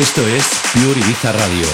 Esto es Pure Ibiza Radio.